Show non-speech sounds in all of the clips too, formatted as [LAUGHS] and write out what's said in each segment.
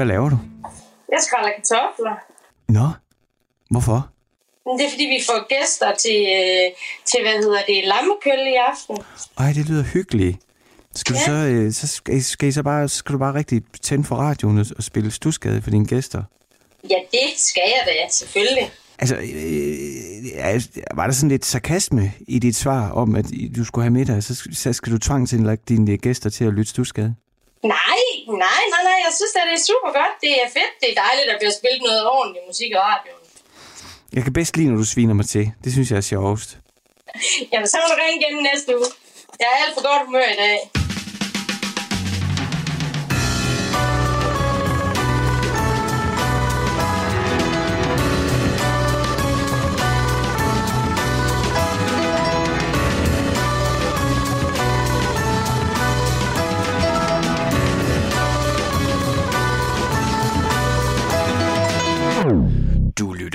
Hvad laver du? Jeg skræller kartofler. Nå, hvorfor? Det er fordi, vi får gæster til, øh, til hvad hedder det, lammekøl i aften. Ej, det lyder hyggeligt. Skal du Ja. så, øh, så skal, I- skal, I så bare, skal du bare rigtig tænde for radioen og- og spille stusgade for dine gæster? Ja, det skal jeg da, selvfølgelig. Altså, øh, var der sådan lidt sarkasme i dit svar om, at du skulle have middag, så, så skal du tvangsindlægge dine gæster til at lytte stusgade? Nej, nej, nej, nej. Jeg synes, at det er super godt. Det er fedt. Det er dejligt, at der bliver spillet noget ordentligt musik i radioen. Jeg kan bedst lide, når du sviner mig til. Det synes jeg er sjovest. [LAUGHS] Jamen, så må du ringe igen næste uge. Jeg er alt for godt humør i dag.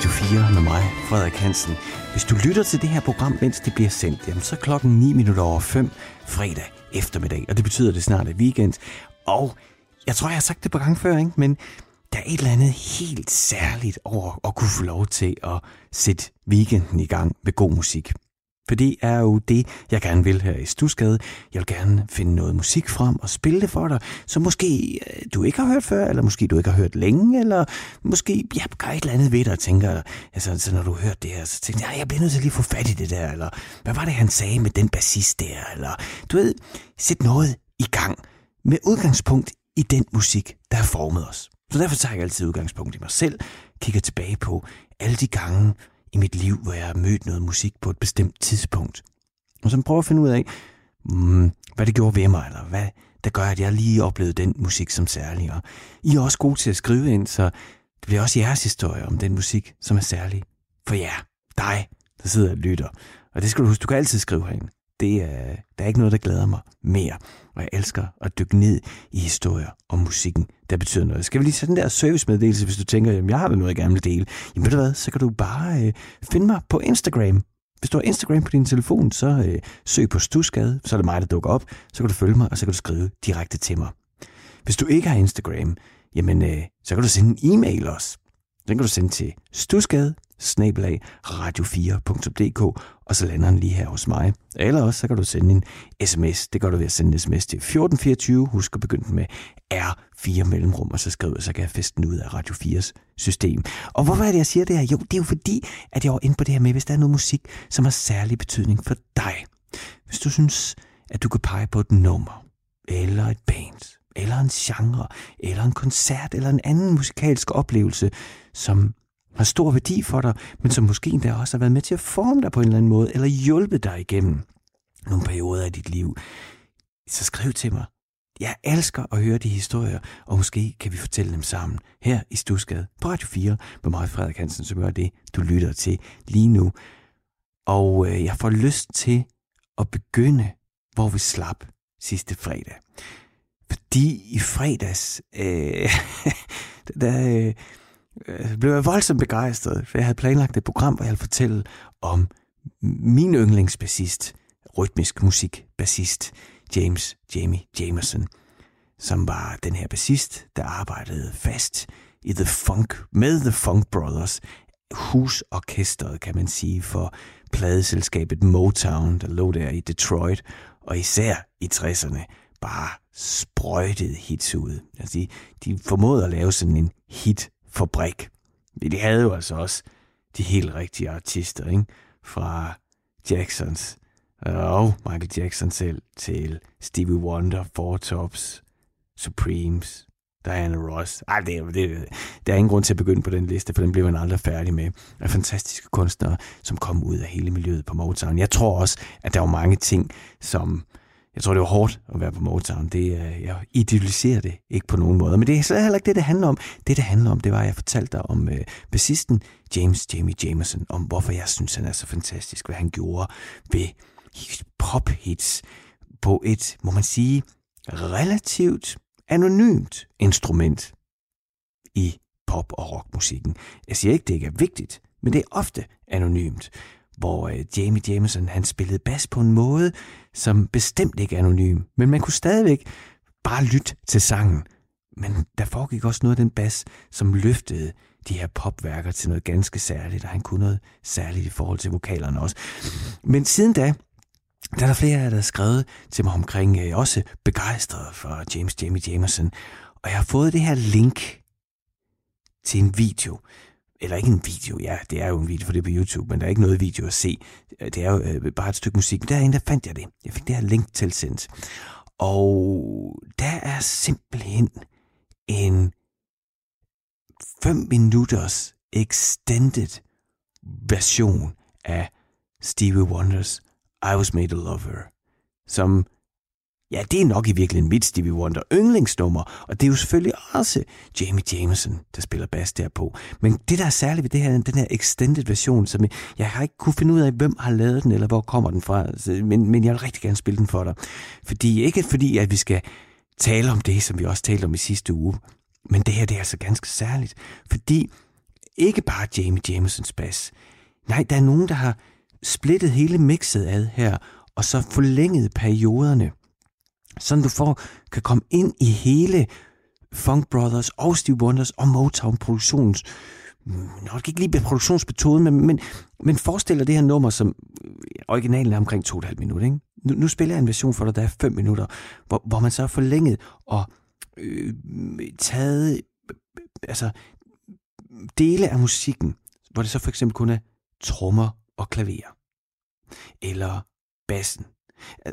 Radio 4 med mig, Frederik Hansen. Hvis du lytter til det her program, mens det bliver sendt, jamen så er klokken 9 minutter over 5 fredag eftermiddag, og det betyder, at det snart er weekend. Og jeg tror, jeg har sagt det på gang før, ikke? men der er et eller andet helt særligt over at kunne få lov til at sætte weekenden i gang med god musik. For det er jo det, jeg gerne vil her i Stusgade. Jeg vil gerne finde noget musik frem og spille det for dig, som måske øh, du ikke har hørt før, eller måske du ikke har hørt længe, eller måske ja, gør et eller andet ved dig og tænker, altså, så når du har hørt det her, så tænker jeg, "Ja, jeg bliver nødt til at lige få fat i det der, eller hvad var det, han sagde med den bassist der, eller du ved, sæt noget i gang med udgangspunkt i den musik, der har formet os. Så derfor tager jeg altid udgangspunkt i mig selv, kigger tilbage på alle de gange, i mit liv, hvor jeg har mødt noget musik på et bestemt tidspunkt. Og så prøver at finde ud af, mm, hvad det gjorde ved mig, eller hvad der gør, at jeg lige oplevede den musik som særlig. Og I er også gode til at skrive ind, så det bliver også jeres historie om den musik, som er særlig for jer, dig, der sidder og lytter. Og det skal du huske, du kan altid skrive herinde. Det er, der er ikke noget, der glæder mig mere. Og jeg elsker at dykke ned i historier og musikken, der betyder noget. Skal vi lige sætte den der servicemeddelelse, hvis du tænker, at jeg har da noget, jeg gerne vil dele. Jamen ved du hvad, så kan du bare øh, finde mig på Instagram. Hvis du har Instagram på din telefon, så øh, søg på Stusgade, så er det mig, der dukker op. Så kan du følge mig, og så kan du skrive direkte til mig. Hvis du ikke har Instagram, jamen øh, så kan du sende en e-mail også. Den kan du sende til stusgade radio4.dk, og så lander den lige her hos mig. Eller også så kan du sende en sms. Det gør du ved at sende en sms til 1424. Husk at begynde med R4 mellemrum, og så skriver så kan jeg feste den ud af Radio 4's system. Og hvorfor er det, jeg siger det her? Jo, det er jo fordi, at jeg var inde på det her med, hvis der er noget musik, som har særlig betydning for dig. Hvis du synes, at du kan pege på et nummer, eller et band, eller en genre, eller en koncert, eller en anden musikalsk oplevelse, som har stor værdi for dig, men som måske endda også har været med til at forme dig på en eller anden måde, eller hjulpet dig igennem nogle perioder af dit liv, så skriv til mig. Jeg elsker at høre de historier, og måske kan vi fortælle dem sammen her i Stusgade på Radio 4 med mig, Frederik Hansen, som er det, du lytter til lige nu. Og øh, jeg får lyst til at begynde, hvor vi slap sidste fredag. Fordi i fredags, øh, [LAUGHS] der, øh, øh, blev jeg voldsomt begejstret, for jeg havde planlagt et program, hvor jeg ville fortælle om min yndlingsbassist, rytmisk musikbassist, James Jamie Jamerson, som var den her bassist, der arbejdede fast i The Funk, med The Funk Brothers, husorkestret, kan man sige, for pladeselskabet Motown, der lå der i Detroit, og især i 60'erne, bare sprøjtede hits ud. Altså de, de formåede at lave sådan en hit fabrik. Men de havde jo altså også de helt rigtige artister, ikke? Fra Jacksons og Michael Jackson selv til Stevie Wonder, Four Tops, Supremes, Diana Ross. Ej, det, det, der er ingen grund til at begynde på den liste, for den bliver man aldrig færdig med. Af fantastiske kunstnere, som kom ud af hele miljøet på Motown. Jeg tror også, at der var mange ting, som jeg tror, det var hårdt at være på Motown. Det, jeg idealiserer det ikke på nogen måde. Men det er slet heller ikke det, det handler om. Det, det handler om, det var, at jeg fortalte dig om øh, bassisten James Jamie Jamerson, om hvorfor jeg synes, han er så fantastisk, hvad han gjorde ved pop-hits på et, må man sige, relativt anonymt instrument i pop- og rockmusikken. Jeg siger ikke, det ikke er vigtigt, men det er ofte anonymt hvor øh, Jamie Jameson han spillede bas på en måde, som bestemt ikke er anonym, men man kunne stadigvæk bare lytte til sangen. Men der foregik også noget af den bas, som løftede de her popværker til noget ganske særligt, og han kunne noget særligt i forhold til vokalerne også. Men siden da, der er der flere af jer, der har skrevet til mig omkring, øh, også begejstret for James Jamie Jameson, og jeg har fået det her link til en video, eller ikke en video, ja, det er jo en video, for det er på YouTube, men der er ikke noget video at se. Det er jo øh, bare et stykke musik. Derinde, der fandt jeg det. Jeg fik det her link tilsendt. Og der er simpelthen en 5 minutters extended version af Stevie Wonders I Was Made a Lover, som Ja, det er nok i virkeligheden mit Stevie Wonder yndlingsnummer, og det er jo selvfølgelig også Jamie Jameson, der spiller bass derpå. Men det, der er særligt ved det her, den her extended version, som jeg, jeg har ikke kunne finde ud af, hvem har lavet den, eller hvor kommer den fra, men, men jeg vil rigtig gerne spille den for dig. Fordi, ikke fordi, at vi skal tale om det, som vi også talte om i sidste uge, men det her, det er altså ganske særligt, fordi ikke bare Jamie Jamesons bass, nej, der er nogen, der har splittet hele mixet ad her, og så forlænget perioderne sådan du får, kan komme ind i hele Funk Brothers og Steve Wonders og Motown produktions nok ikke lige produktionsmetoden, men, men, men forestil dig det her nummer, som øh, originalen er omkring 2,5 minutter. Ikke? Nu, nu spiller jeg en version for dig, der er 5 minutter, hvor, hvor man så har forlænget og øh, taget altså, dele af musikken, hvor det så for eksempel kun er trommer og klaver. Eller bassen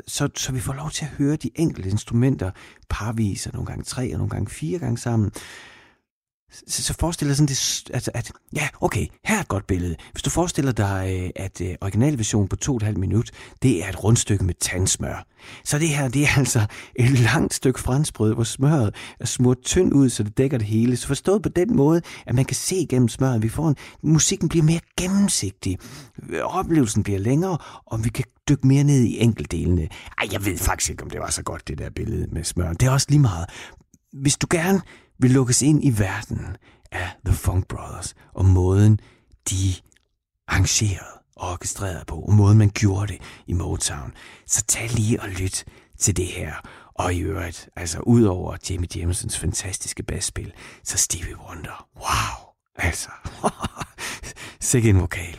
så, så vi får lov til at høre de enkelte instrumenter parvis, og nogle gange tre og nogle gange fire gange sammen så, så forestil dig sådan, det, altså, at ja, okay, her er et godt billede. Hvis du forestiller dig, øh, at øh, originalversionen på 2,5 minut, det er et rundstykke med tandsmør. Så det her, det er altså et langt stykke franskbrød, hvor smøret er smurt tynd ud, så det dækker det hele. Så forstået på den måde, at man kan se gennem smøret. Vi får en, musikken bliver mere gennemsigtig. Øh, oplevelsen bliver længere, og vi kan dykke mere ned i enkeltdelene. Ej, jeg ved faktisk ikke, om det var så godt, det der billede med smør. Det er også lige meget. Hvis du gerne vil lukkes ind i verden af The Funk Brothers og måden, de arrangerede og orkestrerede på, og måden man gjorde det i Motown, så tag lige og lyt til det her. Og i øvrigt, altså udover Jimmy Jamesons fantastiske basspil, så Stevie Wonder. Wow! Altså, [LAUGHS] sikke en vokal.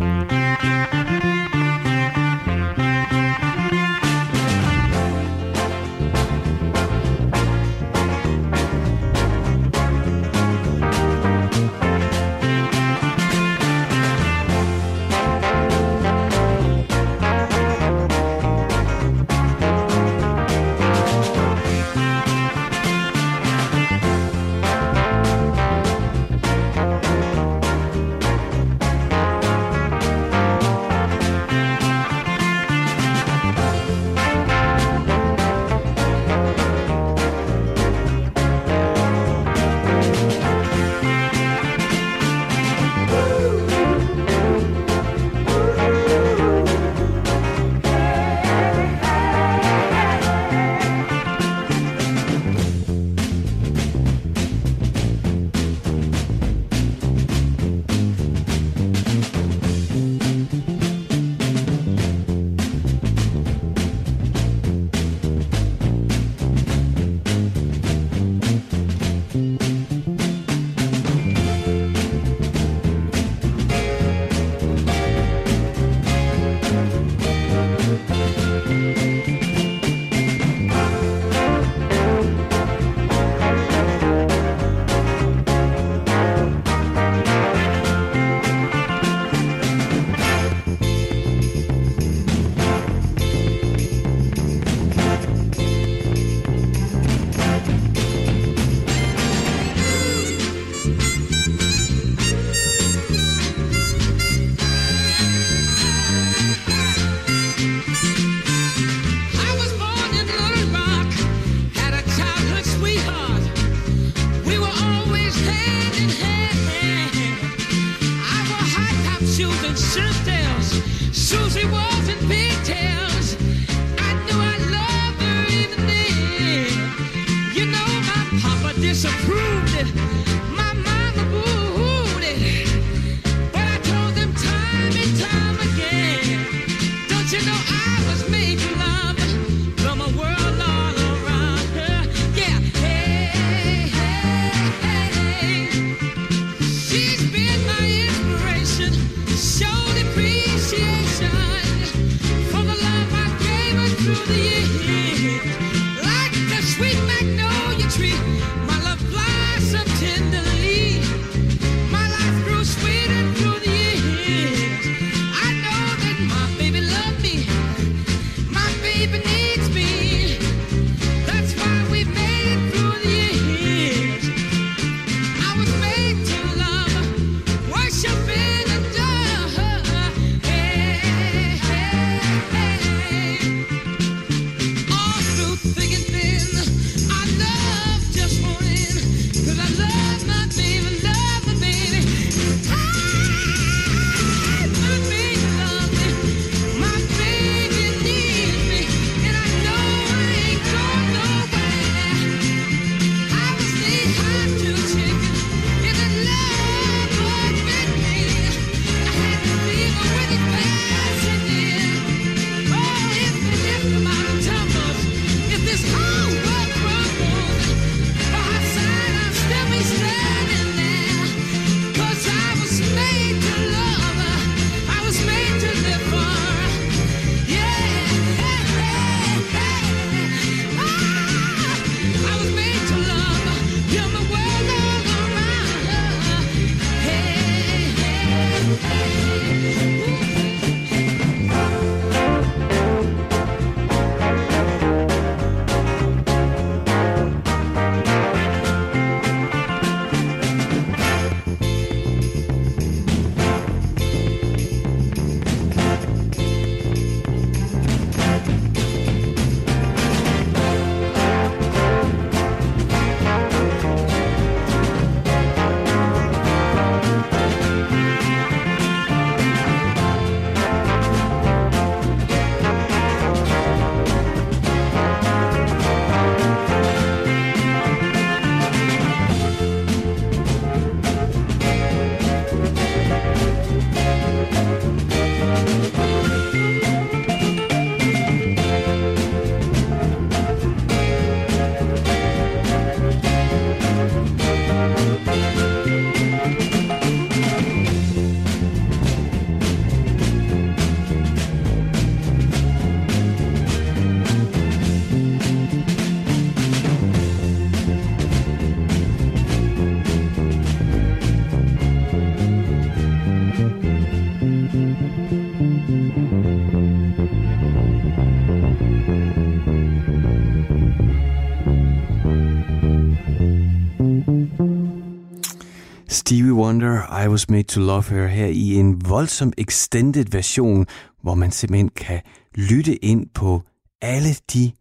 I Was Made to Love Her, her i en voldsom extended version, hvor man simpelthen kan lytte ind på alle de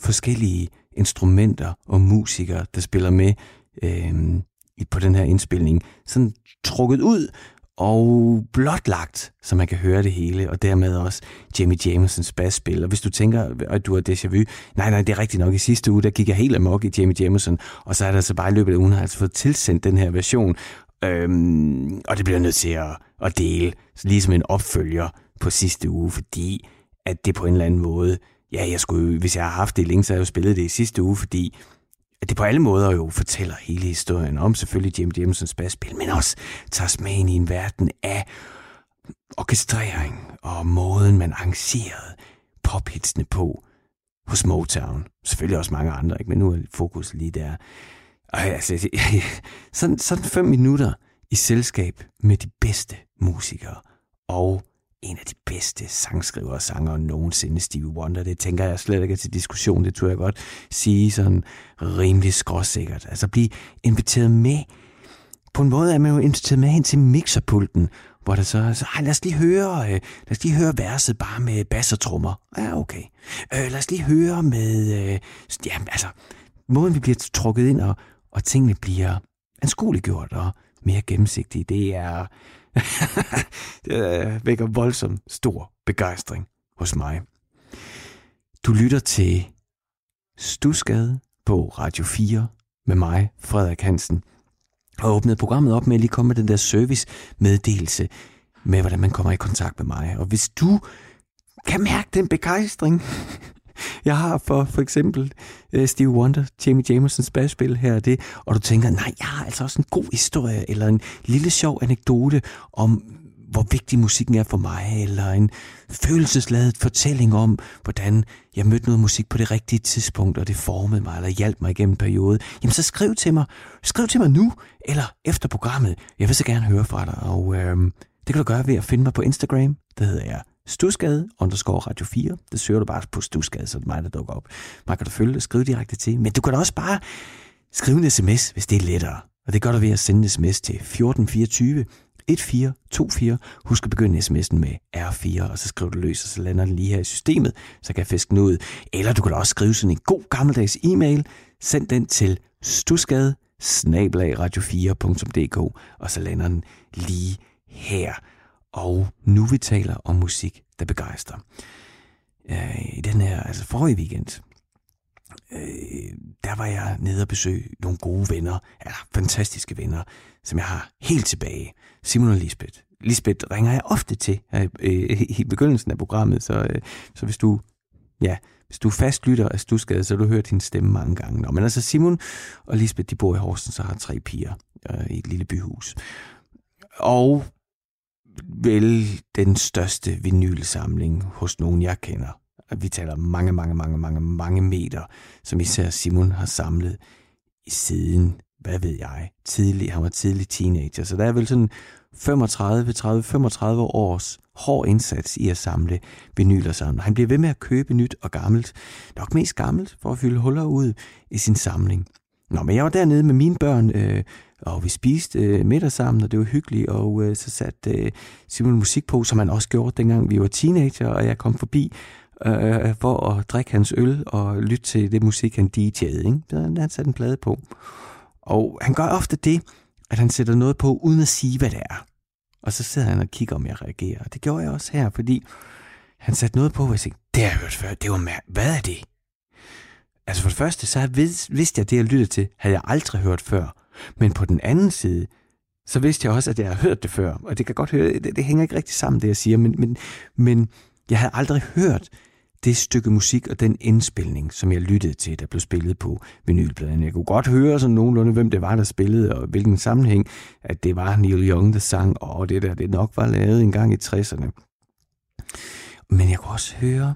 forskellige instrumenter og musikere, der spiller med øh, på den her indspilning. Sådan trukket ud og blotlagt, så man kan høre det hele, og dermed også Jamie Jamesons basspil. Og hvis du tænker, at du har déjà vu, nej, nej, det er rigtigt nok. I sidste uge, der gik jeg helt amok i Jamie Jameson, og så er der så bare i løbet af ugen, har altså fået tilsendt den her version, øhm, og det bliver jeg nødt til at, at dele, ligesom en opfølger på sidste uge, fordi at det på en eller anden måde, ja, jeg skulle, hvis jeg har haft det længe, så har jeg jo spillet det i sidste uge, fordi at det på alle måder jo fortæller hele historien om selvfølgelig Jim Jamesons basspil, men også tager i en verden af orkestrering og måden, man arrangerede pophitsene på hos Motown. Selvfølgelig også mange andre, ikke? men nu er fokus lige der. Og altså, [LAUGHS] sådan, sådan fem minutter i selskab med de bedste musikere og en af de bedste sangskrivere og sangere nogensinde, Stevie Wonder. Det tænker jeg slet ikke til diskussion. Det tror jeg godt sige sådan rimelig skråsikkert. Altså blive inviteret med. På en måde er man jo inviteret med hen til mixerpulten, hvor der så, så ej, lad os lige høre, øh, lad os lige høre verset bare med bass og trommer. Ja, okay. Øh, lad os lige høre med, øh, ja, altså, måden vi bliver trukket ind, og, og tingene bliver anskueliggjort og mere gennemsigtige, det er, [LAUGHS] det vækker voldsom stor begejstring hos mig. Du lytter til Stusgade på Radio 4 med mig, Frederik Hansen, og åbnede programmet op med at lige komme med den der service-meddelelse med, hvordan man kommer i kontakt med mig. Og hvis du kan mærke den begejstring, [LAUGHS] jeg har for for eksempel øh, uh, Steve Wonder, Jamie Jamesons basspil her og det, og du tænker, nej, jeg har altså også en god historie, eller en lille sjov anekdote om, hvor vigtig musikken er for mig, eller en følelsesladet fortælling om, hvordan jeg mødte noget musik på det rigtige tidspunkt, og det formede mig, eller hjalp mig igennem en periode, jamen så skriv til mig. Skriv til mig nu, eller efter programmet. Jeg vil så gerne høre fra dig, og øh, det kan du gøre ved at finde mig på Instagram. Det hedder jeg Stusgade underscore Radio 4. Det søger du bare på Stusgade, så er det mig, der dukker op. Man kan du følge og skrive direkte til. Men du kan da også bare skrive en sms, hvis det er lettere. Og det gør du ved at sende en sms til 1424 1424. Husk at begynde sms'en med R4, og så skriver du løs, og så lander den lige her i systemet, så kan jeg fiske den ud. Eller du kan da også skrive sådan en god gammeldags e-mail. Send den til stusgade radio4.dk, og så lander den lige her og nu vi taler om musik, der begejstrer. Øh, I den her, altså forrige weekend, øh, der var jeg nede og besøge nogle gode venner, eller fantastiske venner, som jeg har helt tilbage. Simon og Lisbeth. Lisbeth ringer jeg ofte til øh, øh i begyndelsen af programmet, så, øh, så hvis du ja, hvis du fastlytter fast lytter af Stusgade, så har du hørt hendes stemme mange gange. Nå, men altså Simon og Lisbeth, de bor i Horsens og har tre piger øh, i et lille byhus. Og vel den største vinylsamling hos nogen, jeg kender. Vi taler mange, mange, mange, mange, mange meter, som især Simon har samlet siden, hvad ved jeg, tidlig, han var tidlig teenager. Så der er vel sådan 35, 30, 35 års hård indsats i at samle vinyler sammen. Han bliver ved med at købe nyt og gammelt. Nok mest gammelt, for at fylde huller ud i sin samling. Nå, men jeg var dernede med mine børn øh, og vi spiste øh, middag sammen, og det var hyggeligt, og øh, så satte øh, Simon musik på, som han også gjorde, dengang vi var teenager, og jeg kom forbi øh, øh for at drikke hans øl og lytte til det musik, han DJ'ede. Ikke? Så han satte en plade på. Og han gør ofte det, at han sætter noget på, uden at sige, hvad det er. Og så sidder han og kigger, om jeg reagerer. Og det gjorde jeg også her, fordi han satte noget på, og jeg tænkte, det har jeg hørt før, det var mær- Hvad er det? Altså for det første, så vidste jeg, at det, jeg lyttede til, havde jeg aldrig hørt før. Men på den anden side, så vidste jeg også, at jeg havde hørt det før. Og det kan godt høre, det, det hænger ikke rigtig sammen, det jeg siger, men, men, men jeg havde aldrig hørt det stykke musik og den indspilning, som jeg lyttede til, der blev spillet på vinylpladen. Jeg kunne godt høre sådan nogenlunde, hvem det var, der spillede, og hvilken sammenhæng, at det var Neil Young, der sang, og det der, det nok var lavet en gang i 60'erne. Men jeg kunne også høre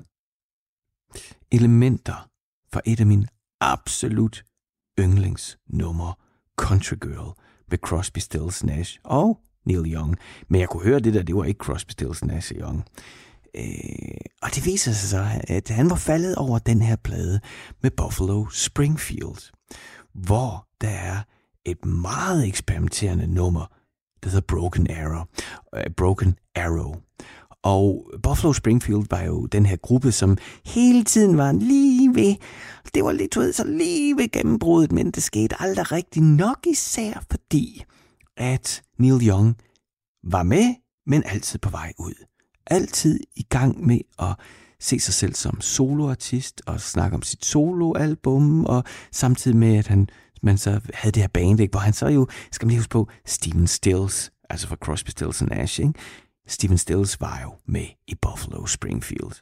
elementer fra et af mine absolut yndlingsnumre Country Girl med Crosby, Stills, Nash og Neil Young. Men jeg kunne høre det der, det var ikke Crosby, Stills, Nash og Young. Øh, og det viser sig så, at han var faldet over den her plade med Buffalo Springfield, hvor der er et meget eksperimenterende nummer, der hedder Broken Arrow. Uh, Broken Arrow. Og Buffalo Springfield var jo den her gruppe, som hele tiden var lige ved, det var lidt, ved, så lige ved gennembruddet, men det skete aldrig rigtigt nok, især fordi, at Neil Young var med, men altid på vej ud. Altid i gang med at se sig selv som soloartist og snakke om sit soloalbum, og samtidig med, at han man så havde det her band, ikke? hvor han så jo, skal man lige huske på, Steven Stills, altså fra Crosby, Stills Nash, ikke? Steven Stills var jo med i Buffalo Springfield.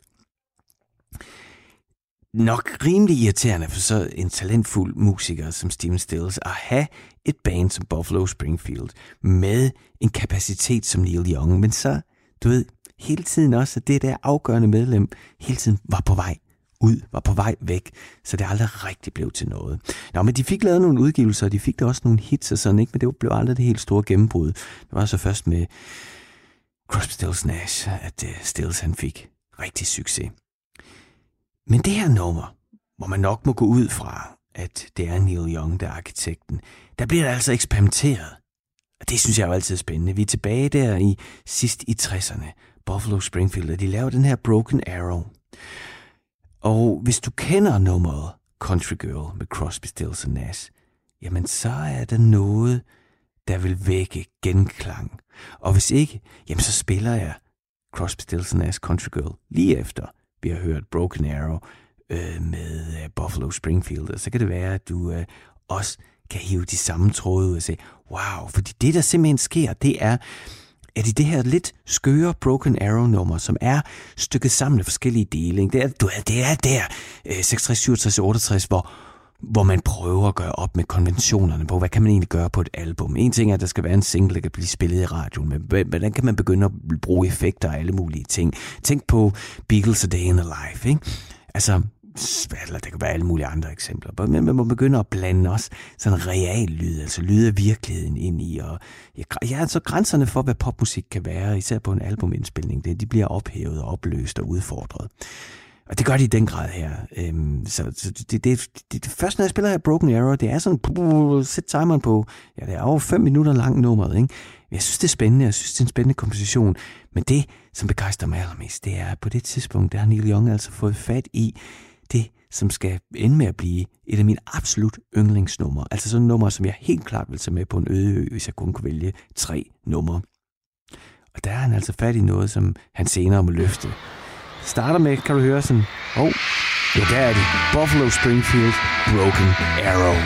Nok rimelig irriterende for så en talentfuld musiker som Steven Stills at have et band som Buffalo Springfield med en kapacitet som Neil Young, men så, du ved, hele tiden også, at det der afgørende medlem hele tiden var på vej ud, var på vej væk, så det aldrig rigtig blev til noget. Nå, men de fik lavet nogle udgivelser, og de fik da også nogle hits og sådan, ikke? men det blev aldrig det helt store gennembrud. Det var så først med Crosby, Stills, Nash, at øh, Stills han fik rigtig succes. Men det her nummer, hvor man nok må gå ud fra, at det er Neil Young, der er arkitekten, der bliver der altså eksperimenteret. Og det synes jeg er jo altid spændende. Vi er tilbage der i sidst i 60'erne, Buffalo Springfield, og de laver den her Broken Arrow. Og hvis du kender nummeret Country Girl med Crosby, Stills og Nash, jamen så er der noget, der vil vække genklang. Og hvis ikke, jamen så spiller jeg Crosby, Stills og Nash Country Girl lige efter vi har hørt Broken Arrow øh, med øh, Buffalo Springfield. Og så kan det være, at du øh, også kan hive de samme tråde ud og sige, wow, fordi det der simpelthen sker, det er, at i det her lidt skøre Broken Arrow-nummer, som er stykket sammen af forskellige dele, det er, du, det er der, øh, 66, 67, 68, hvor, hvor man prøver at gøre op med konventionerne på, hvad kan man egentlig gøre på et album. En ting er, at der skal være en single, der kan blive spillet i radioen, men hvordan kan man begynde at bruge effekter og alle mulige ting. Tænk på Beatles A Day in the Life, ikke? Altså, eller der kan være alle mulige andre eksempler, men man må begynde at blande også sådan real lyd, altså lyd af virkeligheden ind i, og ja, altså grænserne for, hvad popmusik kan være, især på en albumindspilning, det, de bliver ophævet og opløst og udfordret. Og det gør de i den grad her. Øhm, så så det, det, det, det, det første, når jeg spiller her Broken Arrow, det er sådan, sæt timeren på, ja, det er over fem minutter lang nummeret, ikke? Jeg synes, det er spændende, jeg synes, det er en spændende komposition. Men det, som begejstrer mig allermest, det er, at på det tidspunkt, der har Neil Young altså fået fat i det, som skal ende med at blive et af mine absolut yndlingsnumre. Altså sådan et nummer, som jeg helt klart vil tage med på en øde ø, hvis jeg kun kunne vælge tre numre. Og der er han altså fat i noget, som han senere må løfte starter med, kan du høre sådan, oh, ja, der er det. Buffalo Springfield, Broken Arrow.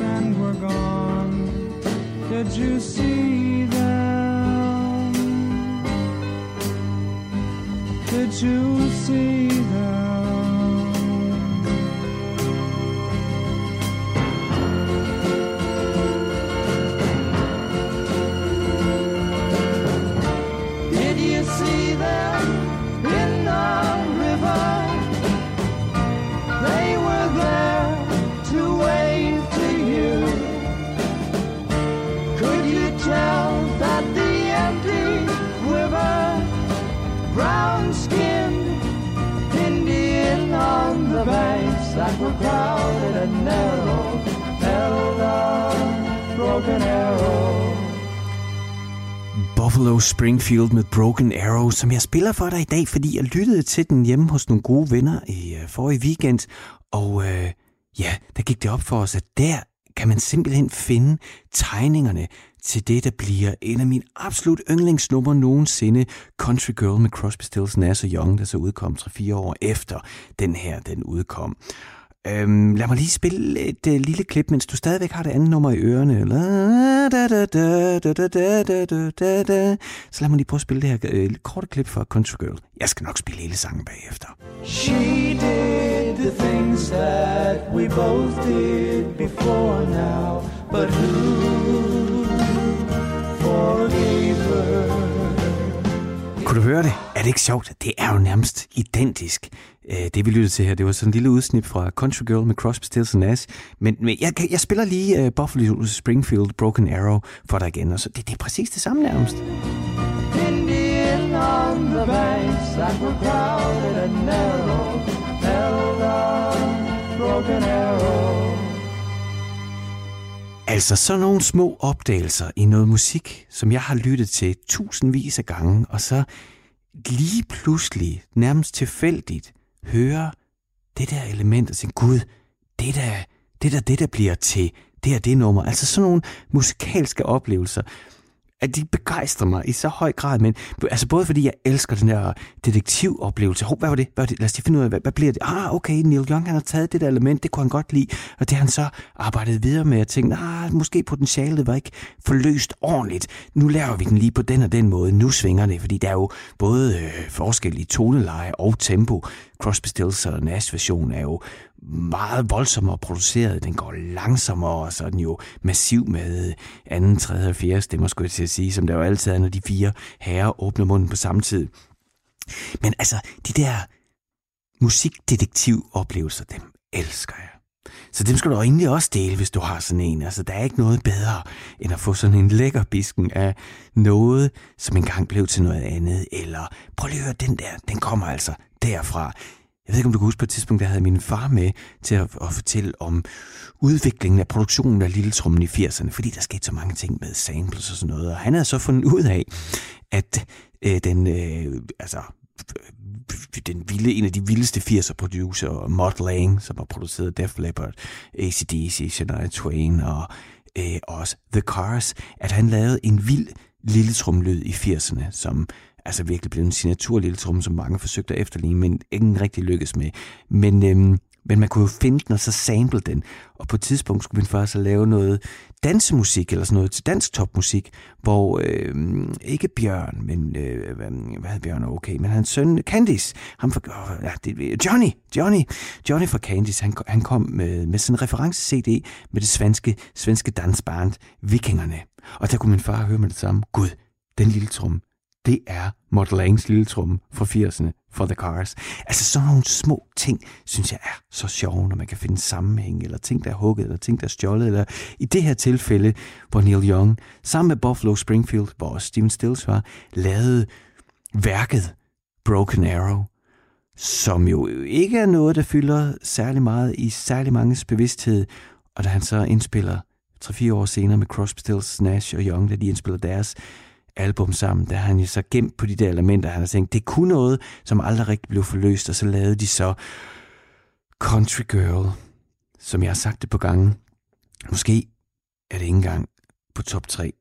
And were gone. Did you see Springfield med Broken Arrow, som jeg spiller for dig i dag, fordi jeg lyttede til den hjemme hos nogle gode venner i øh, forrige weekend. Og øh, ja, der gik det op for os, at der kan man simpelthen finde tegningerne til det, der bliver en af mine absolut yndlingsnummer nogensinde, Country Girl med Crosby, Stills, Nash Young, der så udkom 3-4 år efter den her, den udkom. Øhm, lad mig lige spille et øh, lille klip, mens du stadigvæk har det andet nummer i ørerne. Så lad mig lige prøve at spille det her øh, korte klip for Country Girl. Jeg skal nok spille hele sangen bagefter. She did the things that we both did before now, but who forgave her? Kunne du høre det? Er det ikke sjovt? Det er jo nærmest identisk. Øh, det vi lyttede til her, det var sådan en lille udsnit fra Country Girl med Crosby, Stills Nash. Men, men jeg, jeg spiller lige uh, Buffalo Springfield Broken Arrow for dig igen, og så det, det er præcis det samme nærmest. Indian on the banks that were crowded and narrow held a broken arrow. Altså sådan nogle små opdagelser i noget musik, som jeg har lyttet til tusindvis af gange, og så lige pludselig, nærmest tilfældigt, høre det der element og tænke, gud, det der, det der, det der bliver til det er det nummer. Altså sådan nogle musikalske oplevelser, at de begejstrer mig i så høj grad, men altså både fordi jeg elsker den der detektivoplevelse. Hov, hvad var det? Hvad var det? Lad os lige finde ud af, hvad, hvad bliver det? Ah, okay, Neil Young han har taget det der element, det kunne han godt lide, og det har han så arbejdet videre med at tænke, ah, måske potentialet var ikke forløst ordentligt. Nu laver vi den lige på den og den måde. Nu svinger det, fordi der er jo både øh, forskellige toneleje og tempo. Crosby, Stills og Nash version er jo meget voldsommere produceret. Den går langsommere, og så er den jo massiv med anden, tredje og fjerde stemmer, skulle jeg til at sige, som der jo altid er, når de fire herrer åbner munden på samme tid. Men altså, de der musikdetektivoplevelser, dem elsker jeg. Så dem skal du egentlig også dele, hvis du har sådan en. Altså, der er ikke noget bedre, end at få sådan en lækker bisken af noget, som engang blev til noget andet. Eller, prøv lige at høre, den der, den kommer altså derfra. Jeg ved ikke, om du kan huske på et tidspunkt, der havde min far med til at, at fortælle om udviklingen af produktionen af Lille Trummen i 80'erne, fordi der skete så mange ting med samples og sådan noget. Og han havde så fundet ud af, at øh, den, øh, altså, øh, den vilde, en af de vildeste 80'er producer, Mott Lang, som har produceret Def Leppard, ACDC, Shania Twain og øh, også The Cars, at han lavede en vild lille trumlyd i 80'erne, som altså virkelig blev en signatur lille trum, som mange forsøgte at efterligne, men ingen rigtig lykkedes med. Men øhm, men man kunne jo finde den og så sample den. Og på et tidspunkt skulle min far så lave noget dansemusik eller sådan noget til dansk topmusik, hvor øh, ikke Bjørn, men øh, hvad hedder Bjørn? Okay, men hans søn Candice, ham for, oh, ja, det, Johnny, Johnny, Johnny fra Candice, han, han kom med, med sådan en reference-CD med det svenske, svenske dansband Vikingerne. Og der kunne min far høre med det samme, gud, den lille trum, det er Model Langs lille trumme fra 80'erne for The Cars. Altså sådan nogle små ting, synes jeg er så sjove, når man kan finde sammenhæng, eller ting, der er hugget, eller ting, der er stjålet, eller i det her tilfælde, hvor Neil Young, sammen med Buffalo Springfield, hvor også Steven Stills var, lavede værket Broken Arrow, som jo ikke er noget, der fylder særlig meget i særlig manges bevidsthed, og da han så indspiller 3-4 år senere med Crosby, Stills, Nash og Young, da de indspiller deres album sammen, der har han jo så gemt på de der elementer, han har tænkt, det kunne noget, som aldrig rigtig blev forløst, og så lavede de så Country Girl, som jeg har sagt det på gangen. Måske er det ikke engang på top 3.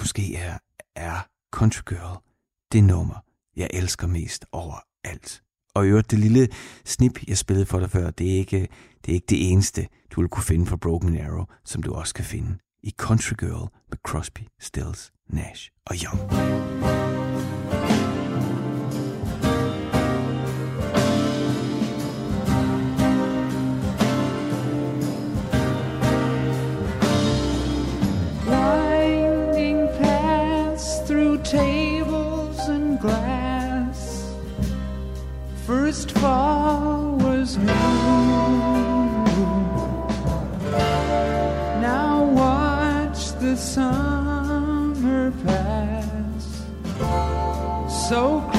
Måske er, er Country Girl det nummer, jeg elsker mest over alt. Og i øvrigt, det lille snip, jeg spillede for dig før, det er ikke det, er ikke det eneste, du vil kunne finde fra Broken Arrow, som du også kan finde i Country Girl med Crosby, Stills, Nash og Young. Winding paths through tables and glass. First fall summer pass so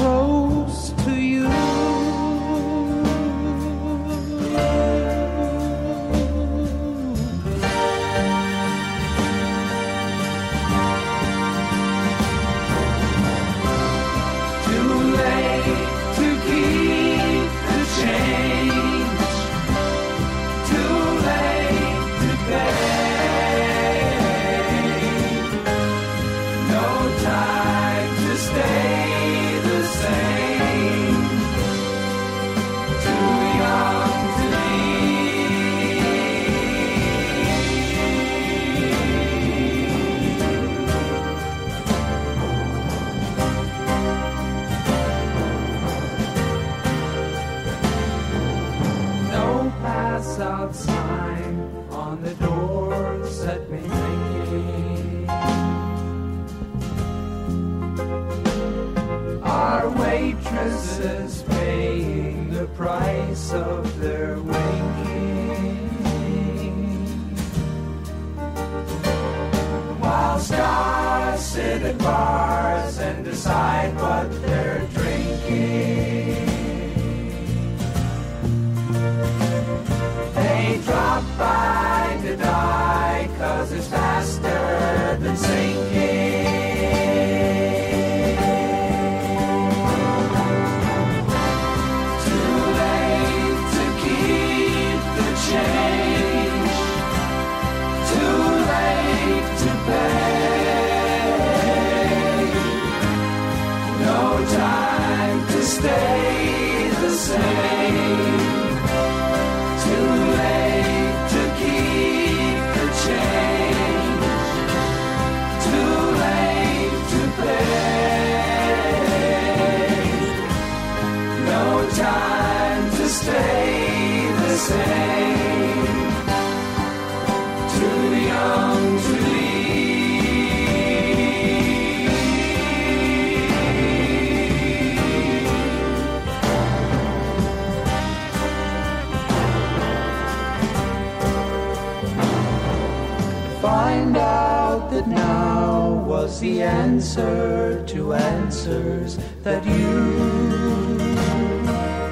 find out that now was the answer to answers that you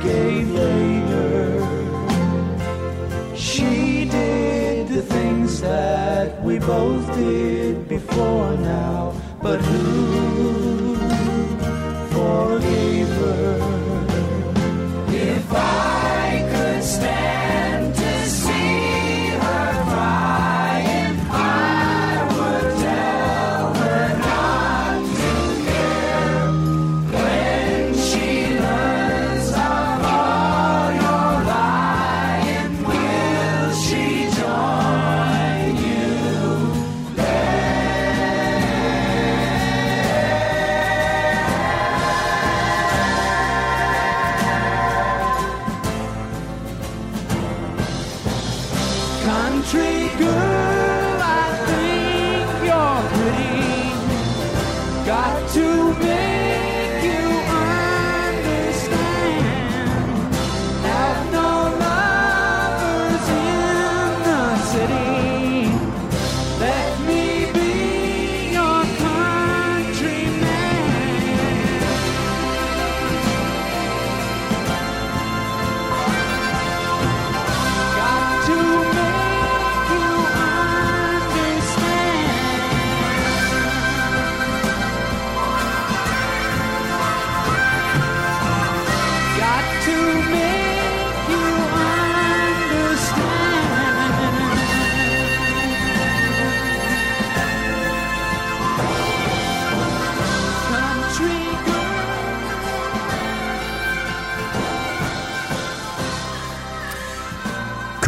gave later. She did the things that we both did before now, but who?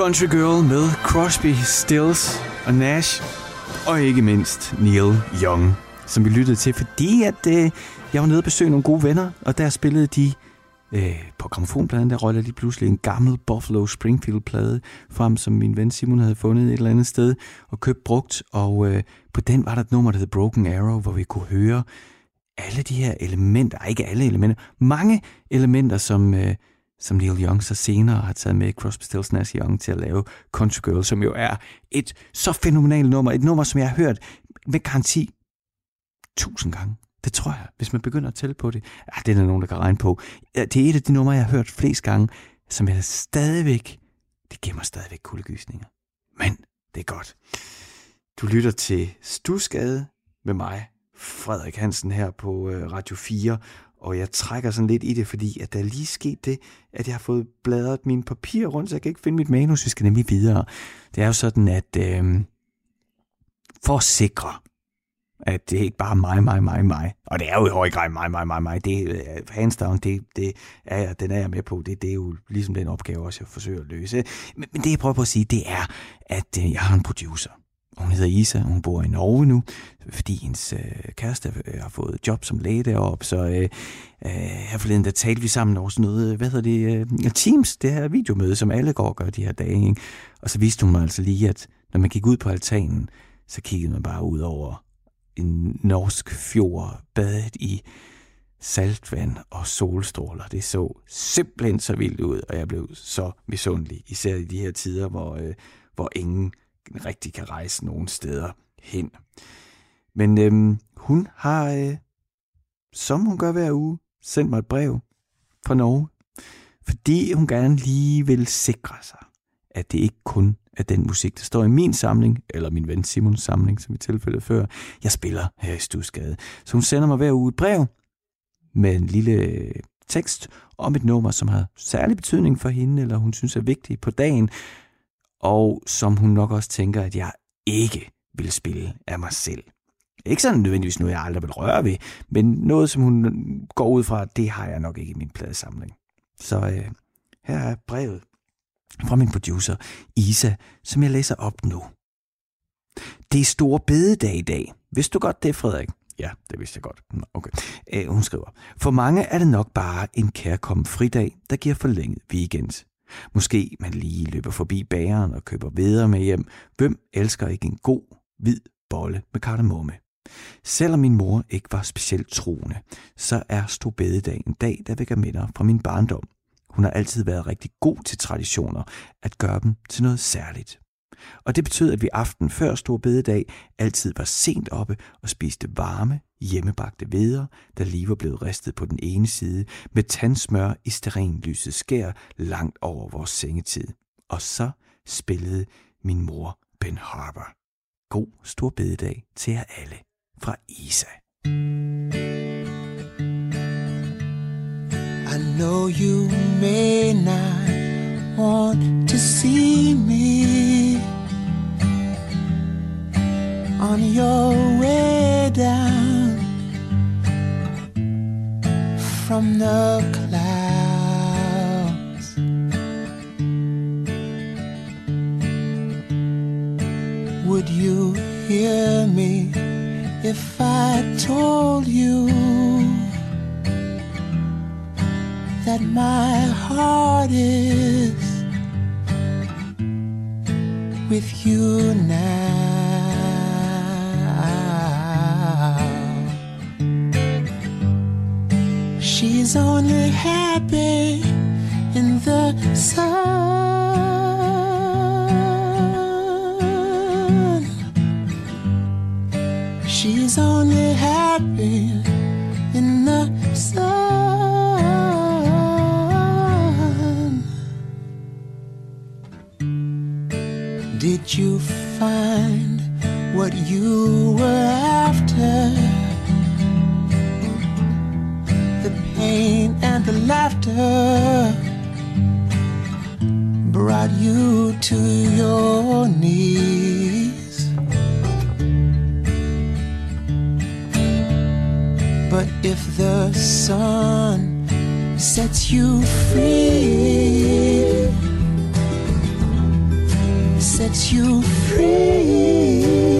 Country Girl med Crosby, Stills og Nash, og ikke mindst Neil Young, som vi lyttede til, fordi at øh, jeg var nede og besøgte nogle gode venner, og der spillede de øh, på gramofonpladen, der røg lige pludselig en gammel Buffalo Springfield-plade frem, som min ven Simon havde fundet et eller andet sted og købt brugt, og øh, på den var der et nummer, der hed Broken Arrow, hvor vi kunne høre alle de her elementer, ikke alle elementer, mange elementer, som, øh, som Neil Young så senere har taget med Crosby, Stills, Nash Young til at lave Country Girl, som jo er et så fænomenalt nummer, et nummer, som jeg har hørt med garanti tusind gange. Det tror jeg, hvis man begynder at tælle på det. Ja, det er der nogen, der kan regne på. Det er et af de numre, jeg har hørt flest gange, som jeg stadigvæk, det giver mig stadigvæk kuldegysninger. Men det er godt. Du lytter til Stusgade med mig, Frederik Hansen, her på øh, Radio 4, og jeg trækker sådan lidt i det, fordi at der er lige sket det, at jeg har fået bladret mine papirer rundt, så jeg kan ikke finde mit manus. Vi skal nemlig videre. Det er jo sådan, at øh, for at sikre, at det ikke bare er mig, mig, mig, mig, og det er jo i høj grad mig, mig, mig, mig, det er hands down, det, det er jeg, den er jeg med på, det, det er jo ligesom den opgave også, jeg forsøger at løse. Men, men det jeg prøver på at sige, det er, at øh, jeg har en producer, hun hedder Isa, hun bor i Norge nu, fordi hendes øh, kæreste øh, har fået job som læge deroppe, så øh, øh, her forleden der talte vi sammen over sådan noget, øh, hvad hedder det, øh, Teams, det her videomøde, som alle går og gør de her dage, ikke? og så viste hun mig altså lige, at når man gik ud på altanen, så kiggede man bare ud over en norsk fjord, badet i saltvand og solstråler. Det så simpelthen så vildt ud, og jeg blev så misundelig, især i de her tider, hvor, øh, hvor ingen rigtig kan rejse nogen steder hen. Men øhm, hun har, øh, som hun gør hver uge, sendt mig et brev fra Norge, fordi hun gerne lige vil sikre sig, at det ikke kun er den musik, der står i min samling, eller min ven Simons samling, som i tilfældet før, jeg spiller her i Stusgade. Så hun sender mig hver uge et brev med en lille øh, tekst om et nummer, som har særlig betydning for hende, eller hun synes er vigtigt på dagen, og som hun nok også tænker, at jeg ikke vil spille af mig selv. Ikke sådan nødvendigvis noget, jeg aldrig vil røre ved, men noget, som hun går ud fra, det har jeg nok ikke i min pladesamling. Så øh, her er brevet fra min producer, Isa, som jeg læser op nu. Det er store bededag i dag. Vidste du godt det, Frederik? Ja, det vidste jeg godt. Nå, Okay. Æ, hun skriver, for mange er det nok bare en kærkommen fridag, der giver forlænget weekend. Måske man lige løber forbi bageren og køber videre med hjem. Hvem elsker ikke en god, hvid bolle med kardemomme? Selvom min mor ikke var specielt troende, så er Storbededag en dag, der vækker minder fra min barndom. Hun har altid været rigtig god til traditioner, at gøre dem til noget særligt. Og det betød, at vi aften før Stor Bededag altid var sent oppe og spiste varme, hjemmebagte veder, der lige var blevet ristet på den ene side, med tandsmør i sterinlyset skær langt over vores sengetid. Og så spillede min mor Ben Harper. God Stor Bededag til jer alle fra Isa. I know you may not want to see me on your way down from the clouds. Would you hear me if I told you? that my heart is with you now. She's only happy in the sun. She's only happy in the sun. Did you find what you were brought you to your knees. But if the sun sets you free, sets you free,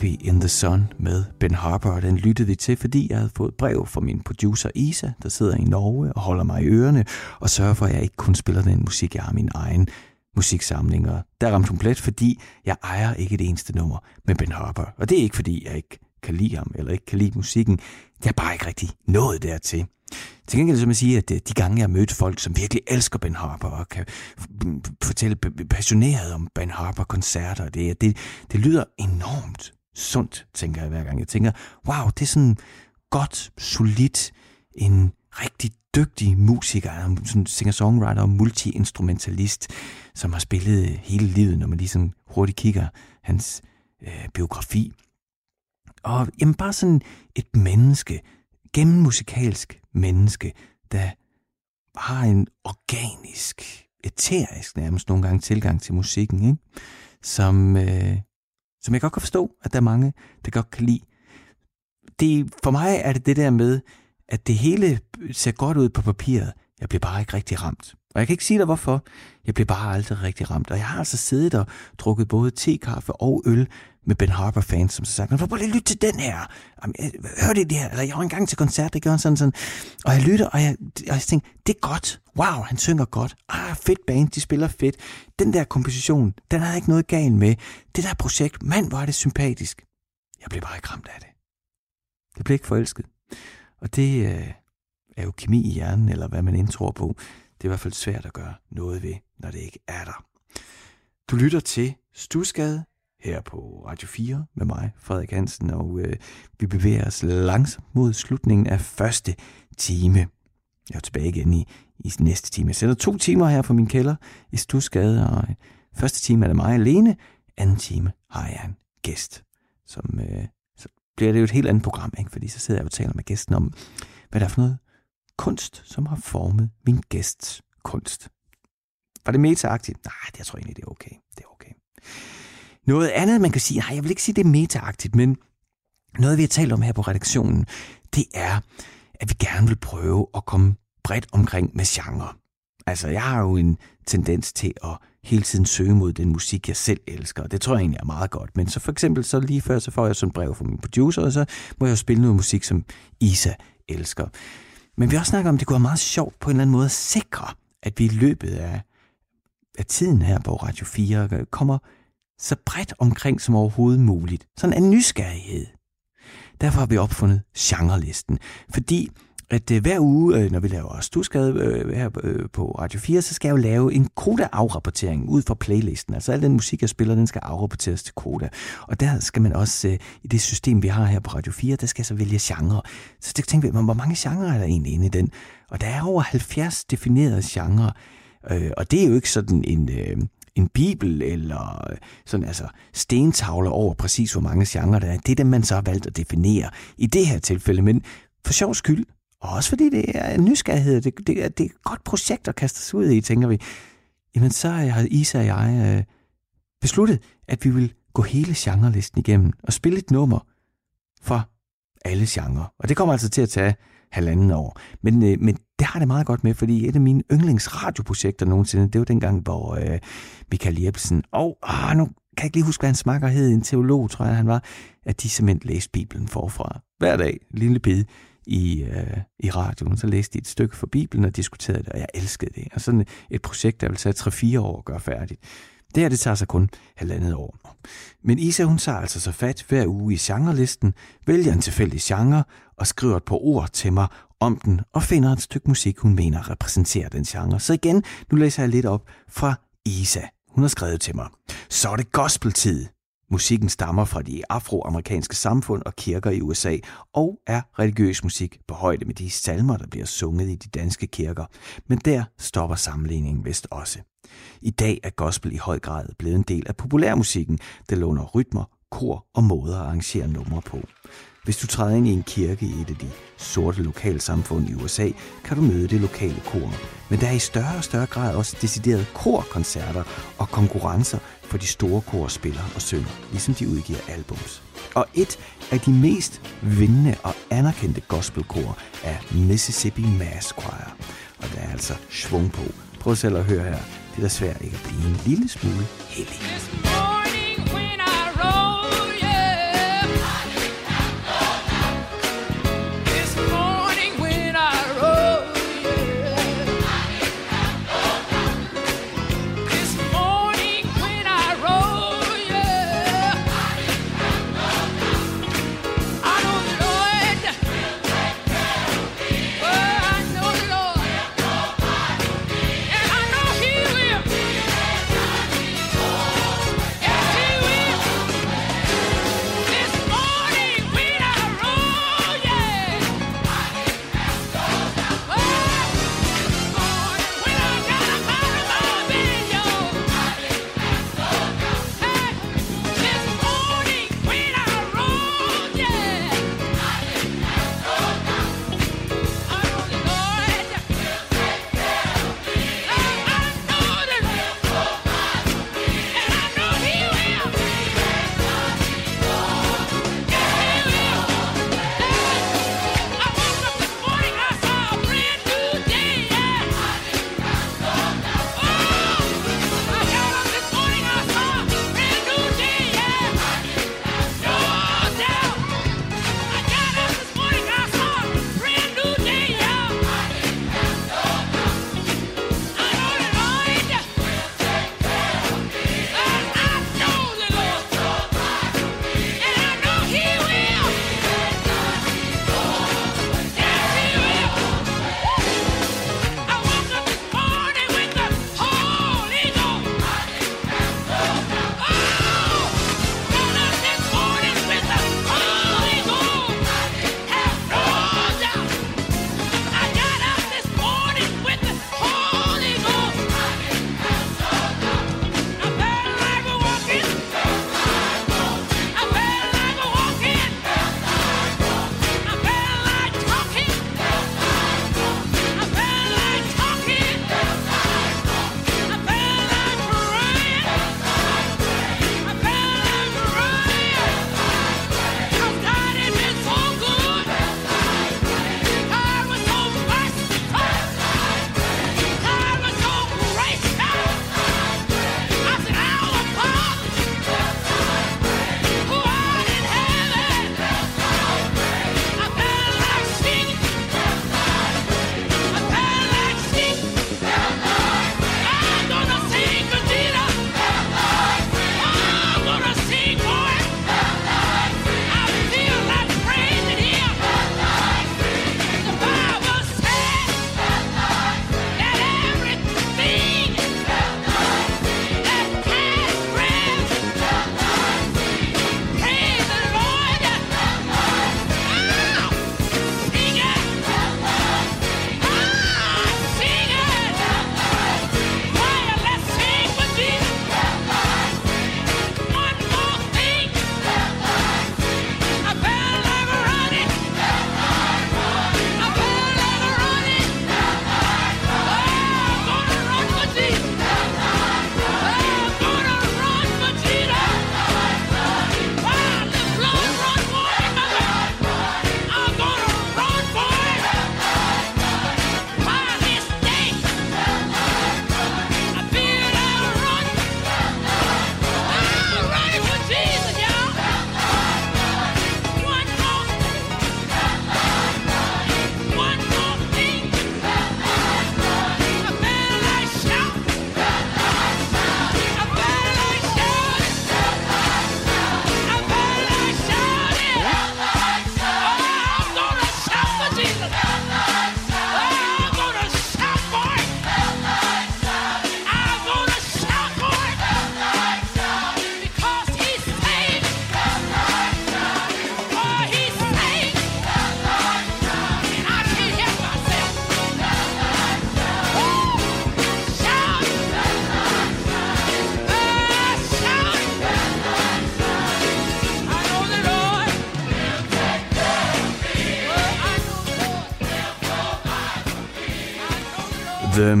Happy in the Sun med Ben Harper, og den lyttede vi til, fordi jeg havde fået brev fra min producer Isa, der sidder i Norge og holder mig i ørerne, og sørger for, at jeg ikke kun spiller den musik, jeg har min egen musiksamling. Og der ramte hun plet, fordi jeg ejer ikke det eneste nummer med Ben Harper. Og det er ikke, fordi jeg ikke kan lide ham, eller ikke kan lide musikken. Jeg er bare ikke rigtig nået dertil. Til gengæld så må jeg sige, at øh, de gange, jeg har mødt folk, som virkelig elsker Ben Harper og kan fortælle passioneret om Ben Harper-koncerter, det, det, det lyder enormt sundt, tænker jeg hver gang. Jeg tænker, wow, det er sådan godt, solidt, en rigtig dygtig musiker, en sådan singer-songwriter og multiinstrumentalist, som har spillet hele livet, når man ligesom hurtigt kigger hans øh, biografi. Og jamen bare sådan et menneske, gennemmusikalsk menneske, der har en organisk, eterisk nærmest nogle gange tilgang til musikken. Ikke? som, øh, som jeg godt kan forstå, at der er mange, der godt kan lide. Det, for mig er det det der med, at det hele ser godt ud på papiret. Jeg bliver bare ikke rigtig ramt. Og jeg kan ikke sige dig hvorfor. Jeg blev bare aldrig rigtig ramt. Og jeg har altså siddet og drukket både te, kaffe og øl med Ben Harper fans, som så sagt, prøv lige lytte til den her. Øh, hør det her. Eller jeg var engang til koncert, det gør sådan sådan. Og jeg lytter, og jeg, og jeg tænkte, det er godt. Wow, han synger godt. Ah, fedt band, de spiller fedt. Den der komposition, den har ikke noget galt med. Det der projekt, mand, hvor er det sympatisk. Jeg blev bare ikke ramt af det. Jeg blev ikke forelsket. Og det øh, er jo kemi i hjernen, eller hvad man indtror på. Det er i hvert fald svært at gøre noget ved, når det ikke er der. Du lytter til Stusgade her på Radio 4 med mig, Frederik Hansen, og øh, vi bevæger os langsomt mod slutningen af første time. Jeg er tilbage igen i, i næste time. Jeg sender to timer her fra min kælder i Stusgade, og øh, første time er det mig alene, anden time har jeg en gæst, som øh, så bliver det jo et helt andet program, ikke? fordi så sidder jeg og taler med gæsten om, hvad der er for noget kunst, som har formet min gæsts kunst. Var det metaagtigt? Nej, det jeg tror egentlig, det er okay. Det er okay. Noget andet, man kan sige, nej, jeg vil ikke sige, det er metaagtigt, men noget, vi har talt om her på redaktionen, det er, at vi gerne vil prøve at komme bredt omkring med genre. Altså, jeg har jo en tendens til at hele tiden søge mod den musik, jeg selv elsker, og det tror jeg egentlig er meget godt. Men så for eksempel, så lige før, så får jeg sådan et brev fra min producer, og så må jeg jo spille noget musik, som Isa elsker. Men vi har også snakket om, at det kunne være meget sjovt på en eller anden måde at sikre, at vi i løbet af, af tiden her på Radio 4 kommer så bredt omkring som overhovedet muligt. Sådan en nysgerrighed. Derfor har vi opfundet genrelisten. Fordi at øh, hver uge, øh, når vi laver Stusgade øh, her øh, på Radio 4, så skal jeg jo lave en koda-afrapportering ud fra playlisten. Altså al den musik, jeg spiller, den skal afrapporteres til koda. Og der skal man også, øh, i det system, vi har her på Radio 4, der skal jeg så vælge genre. Så det tænkte vi, hvor mange genrer er der egentlig inde i den? Og der er over 70 definerede genrer. Øh, og det er jo ikke sådan en... Øh, en bibel eller øh, sådan altså stentavler over præcis hvor mange genrer der er. Det er dem, man så har valgt at definere i det her tilfælde. Men for sjov skyld, og også fordi det er en nysgerrighed, det, det, er, det er et godt projekt at kaste sig ud i, tænker vi. Jamen så har Isa og jeg øh, besluttet, at vi vil gå hele genrelisten igennem og spille et nummer for alle genrer. Og det kommer altså til at tage halvanden år. Men, øh, men det har det meget godt med, fordi et af mine yndlingsradioprojekter nogensinde, det var dengang, hvor øh, Michael Jebsen og ah, nu kan jeg ikke lige huske, hvad han smakker hed, en teolog, tror jeg han var, at de simpelthen læste Bibelen forfra. Hver dag, lille bid i, øh, i radioen. Så læste de et stykke fra Bibelen og diskuterede det, og jeg elskede det. Og sådan et projekt, der vil tage 3-4 år at gøre færdigt. Det her, det tager sig kun halvandet år. Men Isa, hun tager altså så fat hver uge i genrelisten, vælger en tilfældig genre og skriver et par ord til mig om den og finder et stykke musik, hun mener repræsenterer den genre. Så igen, nu læser jeg lidt op fra Isa. Hun har skrevet til mig. Så er det gospeltid. Musikken stammer fra de afroamerikanske samfund og kirker i USA og er religiøs musik på højde med de salmer, der bliver sunget i de danske kirker. Men der stopper sammenligningen vist også. I dag er gospel i høj grad blevet en del af populærmusikken, der låner rytmer, kor og måder at arrangere numre på. Hvis du træder ind i en kirke i et af de sorte lokalsamfund i USA, kan du møde det lokale kor. Men der er i større og større grad også deciderede korkoncerter og konkurrencer for de store korspillere og sønner, ligesom de udgiver albums. Og et af de mest vindende og anerkendte gospelkor er Mississippi Mass Choir. Og der er altså svung på. Prøv selv at høre her. Det er da svært ikke at blive en lille smule heldig.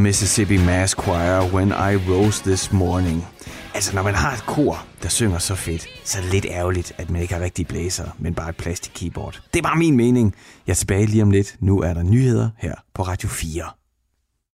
Mississippi Mass Choir, When I Rose This Morning. Altså, når man har et kor, der synger så fedt, så er det lidt ærgerligt, at man ikke har rigtige blæser, men bare et plastik keyboard. Det er bare min mening. Jeg er tilbage lige om lidt. Nu er der nyheder her på Radio 4.